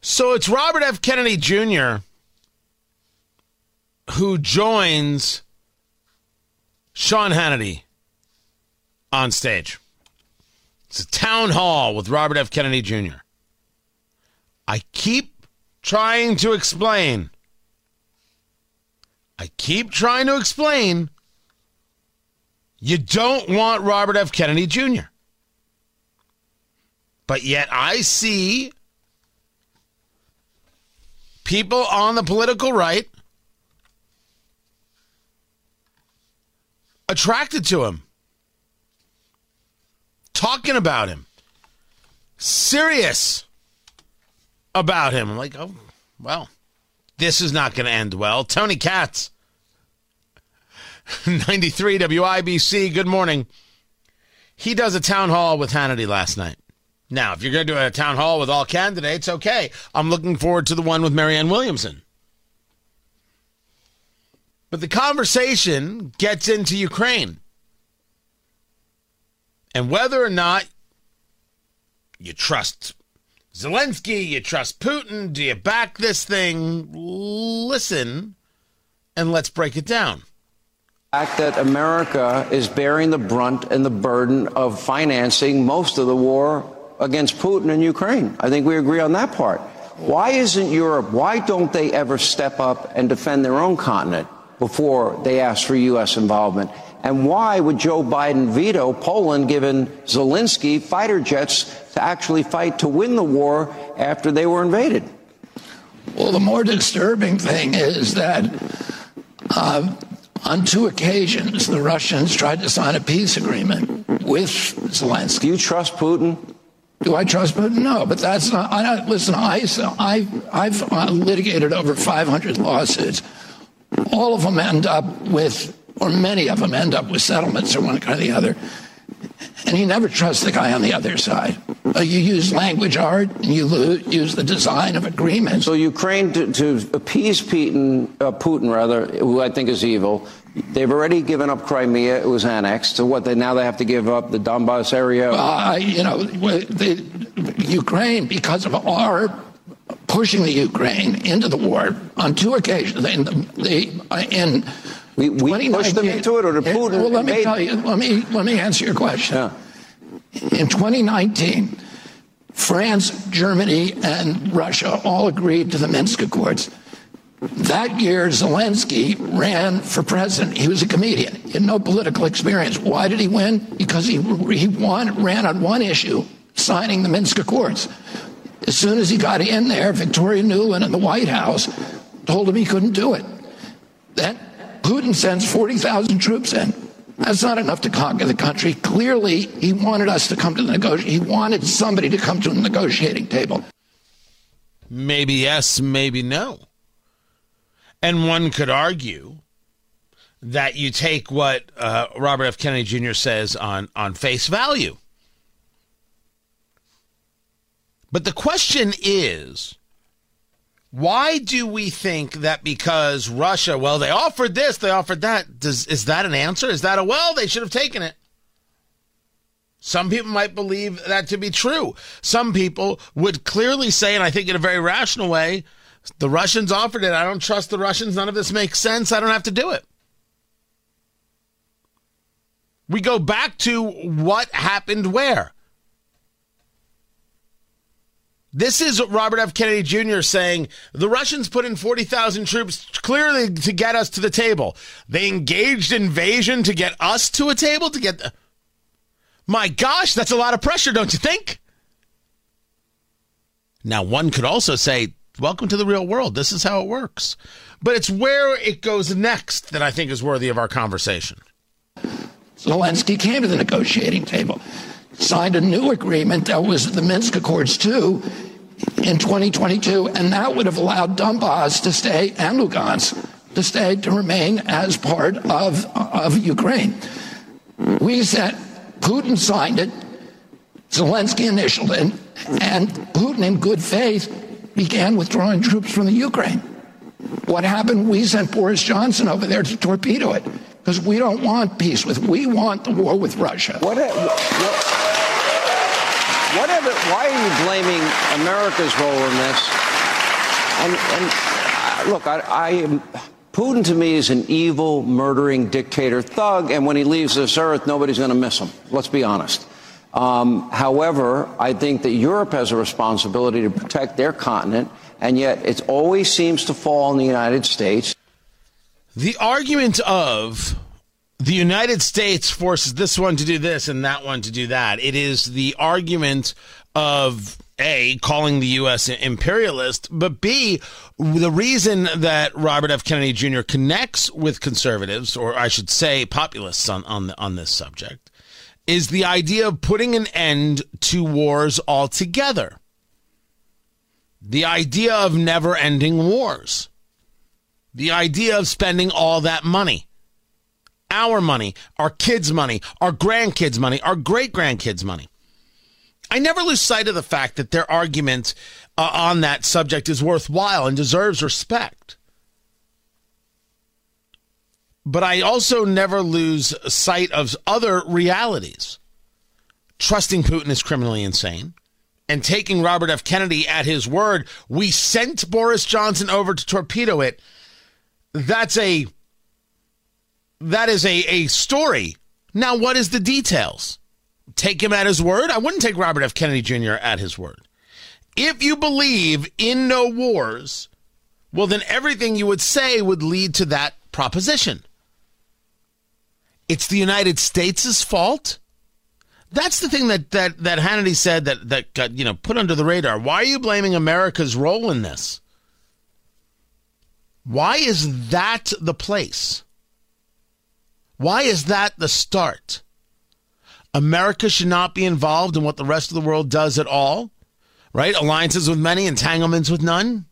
So it's Robert F. Kennedy Jr. who joins Sean Hannity on stage. It's a town hall with Robert F. Kennedy Jr. I keep trying to explain. I keep trying to explain. You don't want Robert F. Kennedy Jr. But yet I see people on the political right attracted to him, talking about him, serious about him. I'm like, oh, well, this is not going to end well. Tony Katz, 93 WIBC, good morning. He does a town hall with Hannity last night. Now, if you're going to do a town hall with all candidates, okay. I'm looking forward to the one with Marianne Williamson. But the conversation gets into Ukraine. And whether or not you trust Zelensky, you trust Putin, do you back this thing? Listen and let's break it down fact that America is bearing the brunt and the burden of financing most of the war against Putin and Ukraine. I think we agree on that part. Why isn't Europe, why don't they ever step up and defend their own continent before they ask for U.S. involvement? And why would Joe Biden veto Poland given Zelensky fighter jets to actually fight to win the war after they were invaded? Well, the more disturbing thing is that uh, on two occasions, the Russians tried to sign a peace agreement with Zelensky. Do you trust Putin? Do I trust Putin? No, but that's not. I, listen, I, I, I've uh, litigated over 500 lawsuits. All of them end up with, or many of them end up with settlements or one kind or the other. And you never trust the guy on the other side. Uh, you use language art, and you use the design of agreements. So Ukraine, to, to appease Putin, uh, Putin rather, who I think is evil, they've already given up Crimea. It was annexed. So what? They now they have to give up the Donbass area. Uh, you know, the, Ukraine because of our pushing the Ukraine into the war on two occasions. In, the, uh, in we, we pushed them into it, or did Putin? Well, let me made... tell you. Let me let me answer your question. Yeah. In 2019, France, Germany, and Russia all agreed to the Minsk Accords. That year, Zelensky ran for president. He was a comedian. He had no political experience. Why did he win? Because he, he won, ran on one issue, signing the Minsk Accords. As soon as he got in there, Victoria Nuland in the White House told him he couldn't do it. Then Putin sends 40,000 troops in. That's not enough to conquer the country. Clearly, he wanted us to come to the. He wanted somebody to come to the negotiating table. Maybe yes, maybe no. And one could argue that you take what uh, Robert F. Kennedy Jr. says on, on face value. But the question is why do we think that because Russia, well, they offered this, they offered that? Does is that an answer? Is that a well, they should have taken it? Some people might believe that to be true. Some people would clearly say, and I think in a very rational way, the Russians offered it. I don't trust the Russians. None of this makes sense. I don't have to do it. We go back to what happened where. This is Robert F. Kennedy Jr. saying the Russians put in 40,000 troops clearly to get us to the table. They engaged invasion to get us to a table to get. The... My gosh, that's a lot of pressure, don't you think? Now, one could also say, Welcome to the real world. This is how it works. But it's where it goes next that I think is worthy of our conversation. Zelensky came to the negotiating table signed a new agreement that was the Minsk Accords too. in 2022, and that would have allowed Donbass to stay and Lugansk to stay to remain as part of, of Ukraine. We said Putin signed it, Zelensky initialed it, and Putin, in good faith, began withdrawing troops from the Ukraine. What happened? We sent Boris Johnson over there to torpedo it because we don't want peace with. We want the war with Russia. What, what, whatever, why are you blaming America's role in this? And, and uh, look, I, I am. Putin to me is an evil, murdering dictator thug, and when he leaves this earth, nobody's going to miss him. Let's be honest. Um, however, I think that Europe has a responsibility to protect their continent, and yet it always seems to fall on the United States. The argument of the United States forces this one to do this and that one to do that. It is the argument of a calling the U.S. imperialist, but B the reason that Robert F. Kennedy Jr. connects with conservatives, or I should say populists, on on on this subject, is the idea of putting an end to wars altogether. The idea of never ending wars. The idea of spending all that money. Our money, our kids' money, our grandkids' money, our great grandkids' money. I never lose sight of the fact that their argument uh, on that subject is worthwhile and deserves respect. But I also never lose sight of other realities. Trusting Putin is criminally insane. And taking Robert F. Kennedy at his word, we sent Boris Johnson over to torpedo it. That's a that is a, a story. Now, what is the details? Take him at his word? I wouldn't take Robert F. Kennedy Jr. at his word. If you believe in no wars, well, then everything you would say would lead to that proposition. It's the United States' fault. That's the thing that, that, that Hannity said that, that got, you know, put under the radar. Why are you blaming America's role in this? Why is that the place? Why is that the start? America should not be involved in what the rest of the world does at all, right? Alliances with many, entanglements with none.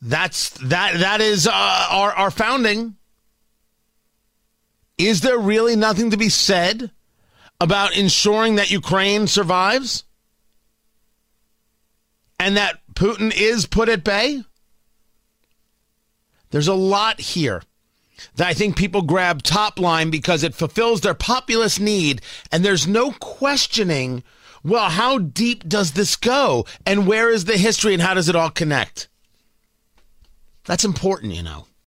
That's that. That is uh, our our founding. Is there really nothing to be said about ensuring that Ukraine survives and that Putin is put at bay? There's a lot here that I think people grab top line because it fulfills their populist need. And there's no questioning, well, how deep does this go? And where is the history and how does it all connect? That's important, you know.